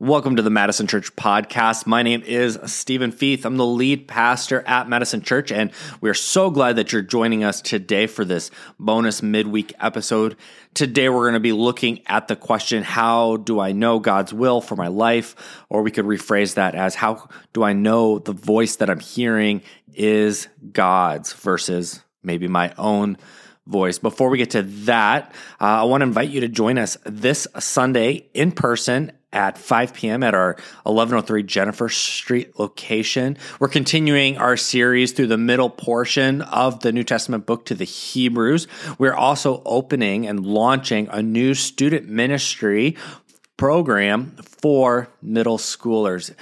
Welcome to the Madison Church podcast. My name is Stephen Feith. I'm the lead pastor at Madison Church, and we're so glad that you're joining us today for this bonus midweek episode. Today, we're going to be looking at the question, How do I know God's will for my life? Or we could rephrase that as, How do I know the voice that I'm hearing is God's versus maybe my own voice. Before we get to that, uh, I want to invite you to join us this Sunday in person at 5 p.m. at our 1103 Jennifer Street location. We're continuing our series through the middle portion of the New Testament book to the Hebrews. We're also opening and launching a new student ministry program for middle schoolers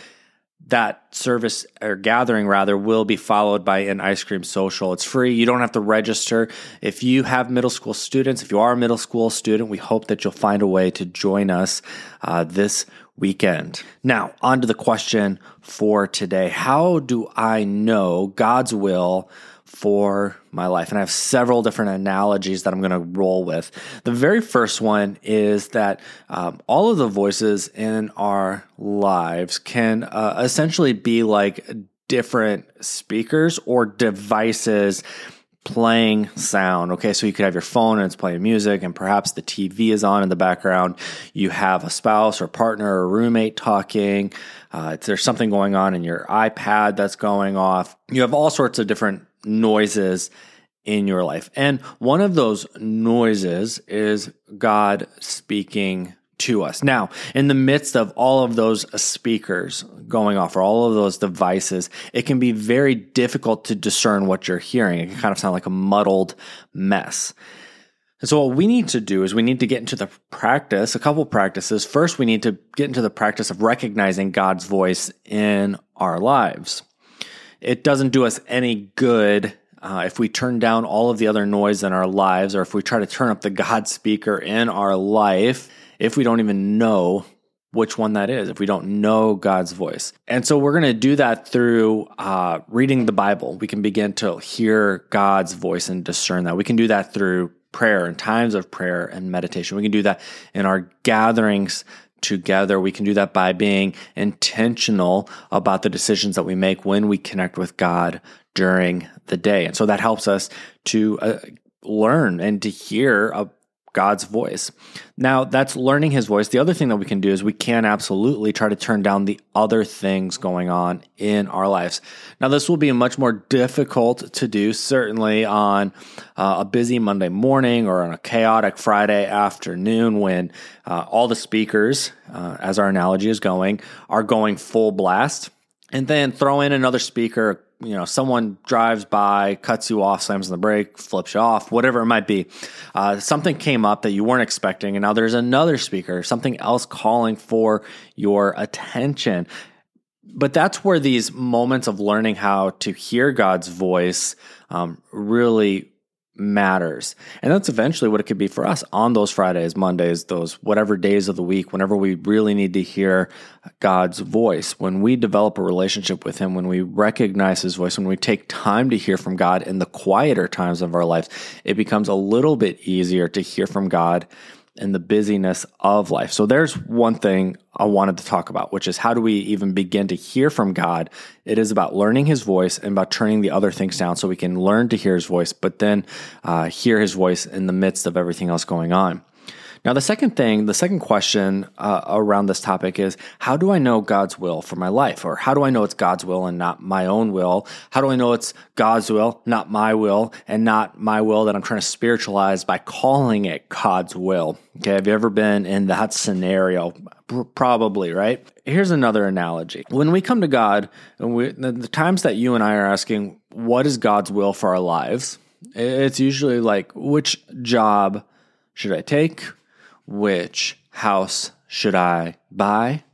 that service or gathering rather will be followed by an ice cream social. It's free. You don't have to register. If you have middle school students, if you are a middle school student, we hope that you'll find a way to join us uh, this weekend. Now, on to the question for today. How do I know God's will for my life. And I have several different analogies that I'm going to roll with. The very first one is that um, all of the voices in our lives can uh, essentially be like different speakers or devices playing sound. Okay, so you could have your phone and it's playing music, and perhaps the TV is on in the background. You have a spouse or partner or roommate talking. Uh, there's something going on in your iPad that's going off. You have all sorts of different noises in your life. And one of those noises is God speaking to us. Now, in the midst of all of those speakers going off or all of those devices, it can be very difficult to discern what you're hearing. It can kind of sound like a muddled mess. And so what we need to do is we need to get into the practice, a couple practices. First, we need to get into the practice of recognizing God's voice in our lives. It doesn't do us any good uh, if we turn down all of the other noise in our lives, or if we try to turn up the God speaker in our life, if we don't even know which one that is, if we don't know God's voice. And so we're going to do that through uh, reading the Bible. We can begin to hear God's voice and discern that. We can do that through prayer and times of prayer and meditation. We can do that in our gatherings together. We can do that by being intentional about the decisions that we make when we connect with God during the day. And so that helps us to uh, learn and to hear God's voice. Now, that's learning his voice. The other thing that we can do is we can absolutely try to turn down the other things going on in our lives. Now, this will be much more difficult to do, certainly on uh, a busy Monday morning or on a chaotic Friday afternoon when uh, all the speakers, uh, as our analogy is going, are going full blast. And then throw in another speaker you know someone drives by cuts you off slams on the brake flips you off whatever it might be uh, something came up that you weren't expecting and now there's another speaker something else calling for your attention. But that's where these moments of learning how to hear god's voice um, really matters. And that's eventually what it could be for us on those Fridays, Mondays, those whatever days of the week, whenever we really need to hear God's voice. When we develop a relationship with Him, when we recognize His voice, when we take time to hear from God in the quieter times of our lives, it becomes a little bit easier to hear from God and the busyness of life. So there's one thing I wanted to talk about, which is how do we even begin to hear from God? It is about learning His voice and about turning the other things down so we can learn to hear His voice, but then uh, hear His voice in the midst of everything else going on. Now, the second thing, the second question uh, around this topic is how do I know God's will for my life? Or how do I know it's God's will and not my own will? How do I know it's God's will, not my will, and not my will that I'm trying to spiritualize by calling it God's will? Okay, have you ever been in that scenario? Probably, right? Here's another analogy. When we come to God, and we, the, the times that you and I are asking, what is God's will for our lives? It's usually like, which job should I take? Which house should I buy?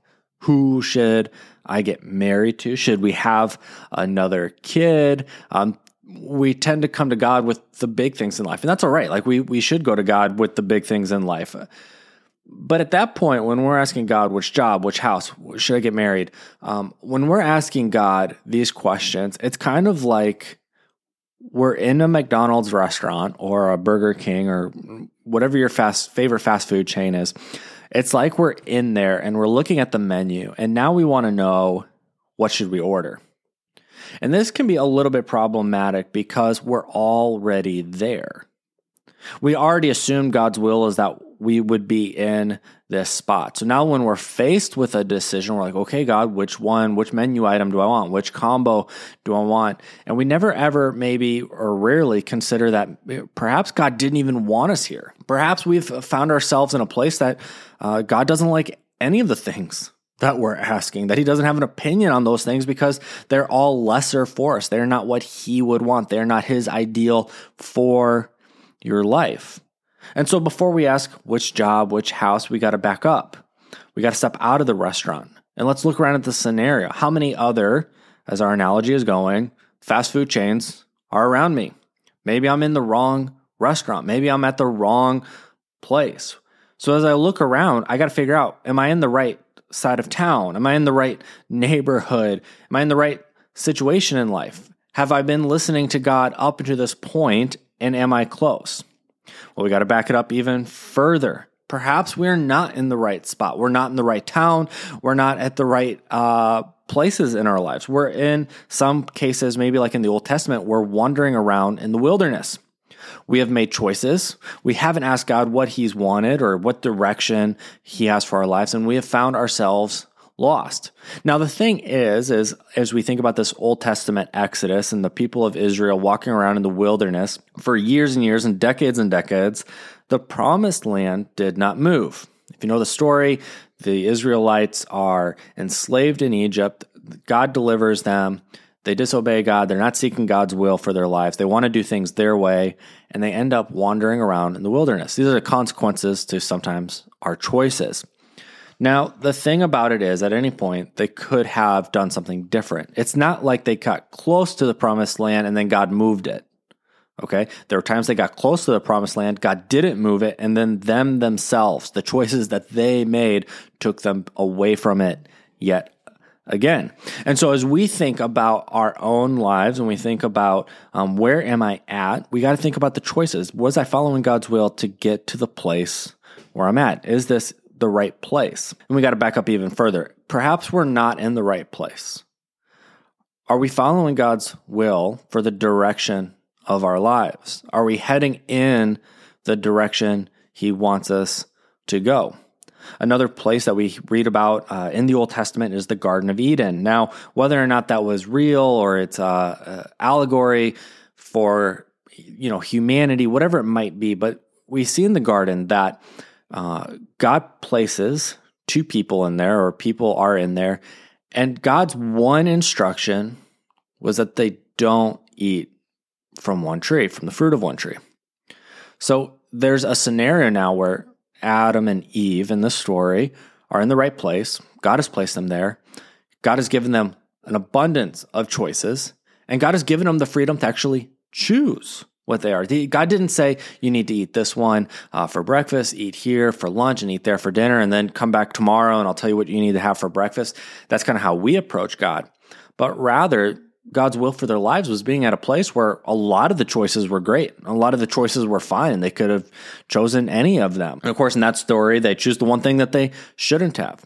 Who should I get married to? Should we have another kid? Um, we tend to come to God with the big things in life, and that's all right. Like we we should go to God with the big things in life. But at that point, when we're asking God, which job, which house, should I get married? Um, when we're asking God these questions, it's kind of like we're in a McDonald's restaurant or a Burger King or whatever your fast favorite fast food chain is, It's like we're in there and we're looking at the menu, and now we want to know what should we order. And this can be a little bit problematic because we're already there. We already assume God's will is that we would be in this spot. So now when we're faced with a decision, we're like, okay, God, which one, which menu item do I want? Which combo do I want? And we never ever maybe or rarely consider that perhaps God didn't even want us here. Perhaps we've found ourselves in a place that uh, God doesn't like any of the things that we're asking, that he doesn't have an opinion on those things because they're all lesser for us. They're not what he would want. They're not his ideal for your life. And so before we ask which job, which house, we got to back up. We got to step out of the restaurant and let's look around at the scenario. How many other, as our analogy is going, fast food chains are around me? Maybe I'm in the wrong restaurant. Maybe I'm at the wrong place. So as I look around, I got to figure out am I in the right side of town? Am I in the right neighborhood? Am I in the right situation in life? Have I been listening to God up to this point and am I close? Well, we got to back it up even further. Perhaps we're not in the right spot. We're not in the right town. We're not at the right uh, places in our lives. We're in some cases, maybe like in the Old Testament, we're wandering around in the wilderness. We have made choices. We haven't asked God what He's wanted or what direction He has for our lives, and we have found ourselves lost. Now the thing is is as we think about this Old Testament Exodus and the people of Israel walking around in the wilderness for years and years and decades and decades, the promised land did not move. If you know the story, the Israelites are enslaved in Egypt. God delivers them. They disobey God. They're not seeking God's will for their lives. They want to do things their way, and they end up wandering around in the wilderness. These are the consequences to sometimes our choices. Now, the thing about it is, at any point, they could have done something different. It's not like they got close to the promised land and then God moved it. Okay. There were times they got close to the promised land, God didn't move it, and then them themselves, the choices that they made, took them away from it yet again. And so, as we think about our own lives and we think about um, where am I at, we got to think about the choices. Was I following God's will to get to the place where I'm at? Is this the right place. And we got to back up even further. Perhaps we're not in the right place. Are we following God's will for the direction of our lives? Are we heading in the direction He wants us to go? Another place that we read about uh, in the Old Testament is the Garden of Eden. Now, whether or not that was real or it's uh, uh, allegory for you know humanity, whatever it might be, but we see in the garden that uh, God places two people in there, or people are in there, and God's one instruction was that they don't eat from one tree, from the fruit of one tree. So there's a scenario now where Adam and Eve in the story are in the right place. God has placed them there. God has given them an abundance of choices, and God has given them the freedom to actually choose what they are. God didn't say you need to eat this one uh, for breakfast, eat here for lunch, and eat there for dinner, and then come back tomorrow and I'll tell you what you need to have for breakfast. That's kind of how we approach God. But rather, God's will for their lives was being at a place where a lot of the choices were great. A lot of the choices were fine. They could have chosen any of them. And of course, in that story, they choose the one thing that they shouldn't have.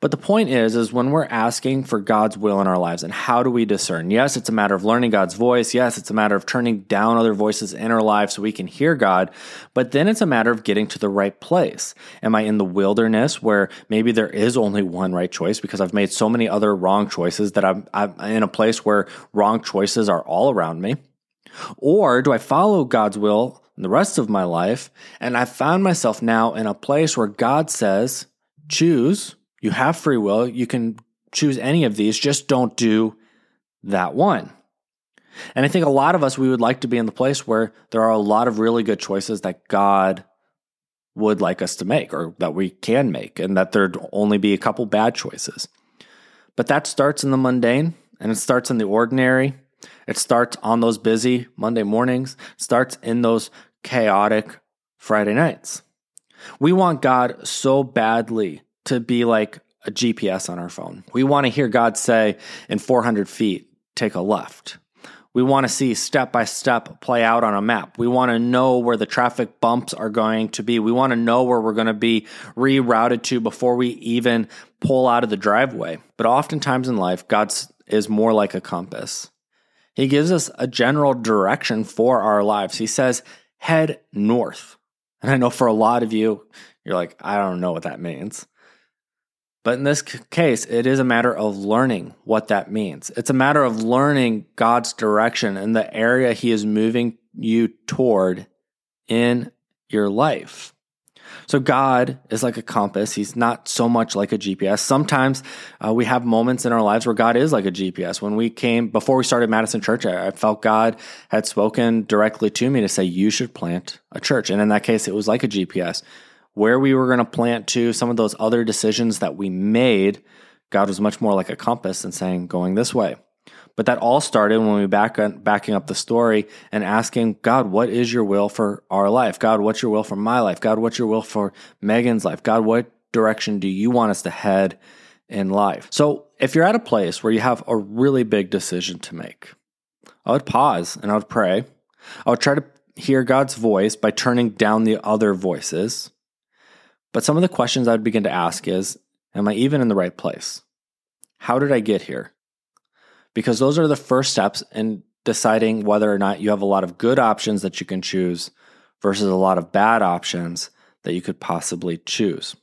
But the point is, is when we're asking for God's will in our lives and how do we discern? Yes, it's a matter of learning God's voice. Yes, it's a matter of turning down other voices in our lives so we can hear God. But then it's a matter of getting to the right place. Am I in the wilderness where maybe there is only one right choice because I've made so many other wrong choices that I'm, I'm in a place where wrong choices are all around me? Or do I follow God's will in the rest of my life and I found myself now in a place where God says, choose you have free will. You can choose any of these, just don't do that one. And I think a lot of us, we would like to be in the place where there are a lot of really good choices that God would like us to make or that we can make, and that there'd only be a couple bad choices. But that starts in the mundane and it starts in the ordinary. It starts on those busy Monday mornings, starts in those chaotic Friday nights. We want God so badly to be like a GPS on our phone. We want to hear God say in 400 feet, take a left. We want to see step by step play out on a map. We want to know where the traffic bumps are going to be. We want to know where we're going to be rerouted to before we even pull out of the driveway. But oftentimes in life, God is more like a compass. He gives us a general direction for our lives. He says, head north. And I know for a lot of you, you're like, I don't know what that means. But in this case, it is a matter of learning what that means. It's a matter of learning God's direction and the area He is moving you toward in your life. So God is like a compass. He's not so much like a GPS. Sometimes uh, we have moments in our lives where God is like a GPS. When we came, before we started Madison Church, I, I felt God had spoken directly to me to say, you should plant a church. And in that case, it was like a GPS where we were going to plant to, some of those other decisions that we made, God was much more like a compass and saying, going this way. But that all started when we back backing up the story and asking God, what is your will for our life? God, what's your will for my life? God, what's your will for Megan's life? God, what direction do you want us to head in life? So if you're at a place where you have a really big decision to make, I would pause and I would pray. I would try to hear God's voice by turning down the other voices. But some of the questions I'd begin to ask is Am I even in the right place? How did I get here? Because those are the first steps in deciding whether or not you have a lot of good options that you can choose versus a lot of bad options that you could possibly choose.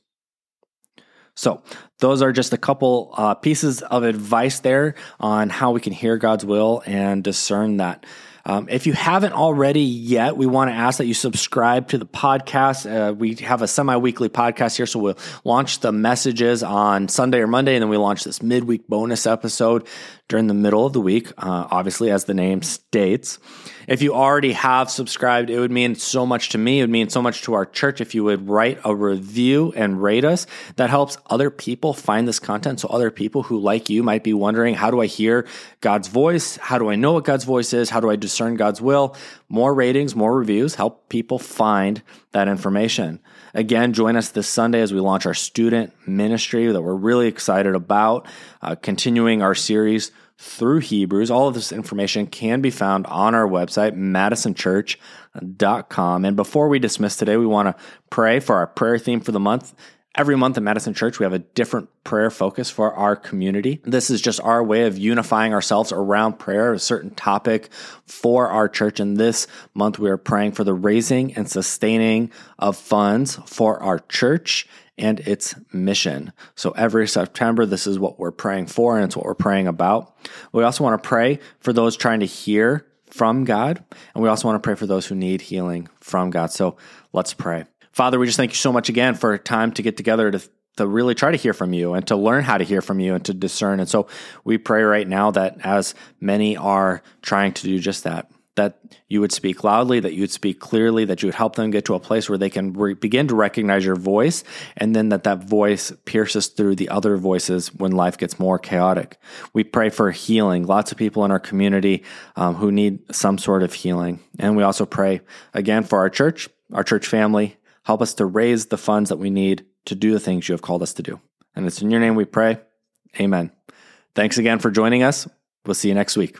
So, those are just a couple uh, pieces of advice there on how we can hear God's will and discern that. Um, if you haven't already yet, we want to ask that you subscribe to the podcast. Uh, we have a semi weekly podcast here, so we'll launch the messages on Sunday or Monday, and then we launch this midweek bonus episode during the middle of the week, uh, obviously, as the name states. If you already have subscribed, it would mean so much to me. It would mean so much to our church if you would write a review and rate us. That helps other people find this content. So, other people who, like you, might be wondering how do I hear God's voice? How do I know what God's voice is? How do I discern God's will? More ratings, more reviews help people find that information. Again, join us this Sunday as we launch our student ministry that we're really excited about, uh, continuing our series through Hebrews. All of this information can be found on our website, madisonchurch.com. And before we dismiss today, we want to pray for our prayer theme for the month. Every month at Madison Church, we have a different prayer focus for our community. This is just our way of unifying ourselves around prayer, a certain topic for our church. And this month, we are praying for the raising and sustaining of funds for our church and its mission. So every September, this is what we're praying for and it's what we're praying about. We also want to pray for those trying to hear from God, and we also want to pray for those who need healing from God. So let's pray. Father, we just thank you so much again for time to get together to to really try to hear from you and to learn how to hear from you and to discern. And so we pray right now that as many are trying to do just that, that you would speak loudly, that you would speak clearly, that you would help them get to a place where they can re- begin to recognize your voice, and then that that voice pierces through the other voices when life gets more chaotic. We pray for healing. Lots of people in our community um, who need some sort of healing. And we also pray again for our church, our church family. Help us to raise the funds that we need to do the things you have called us to do. And it's in your name we pray. Amen. Thanks again for joining us. We'll see you next week.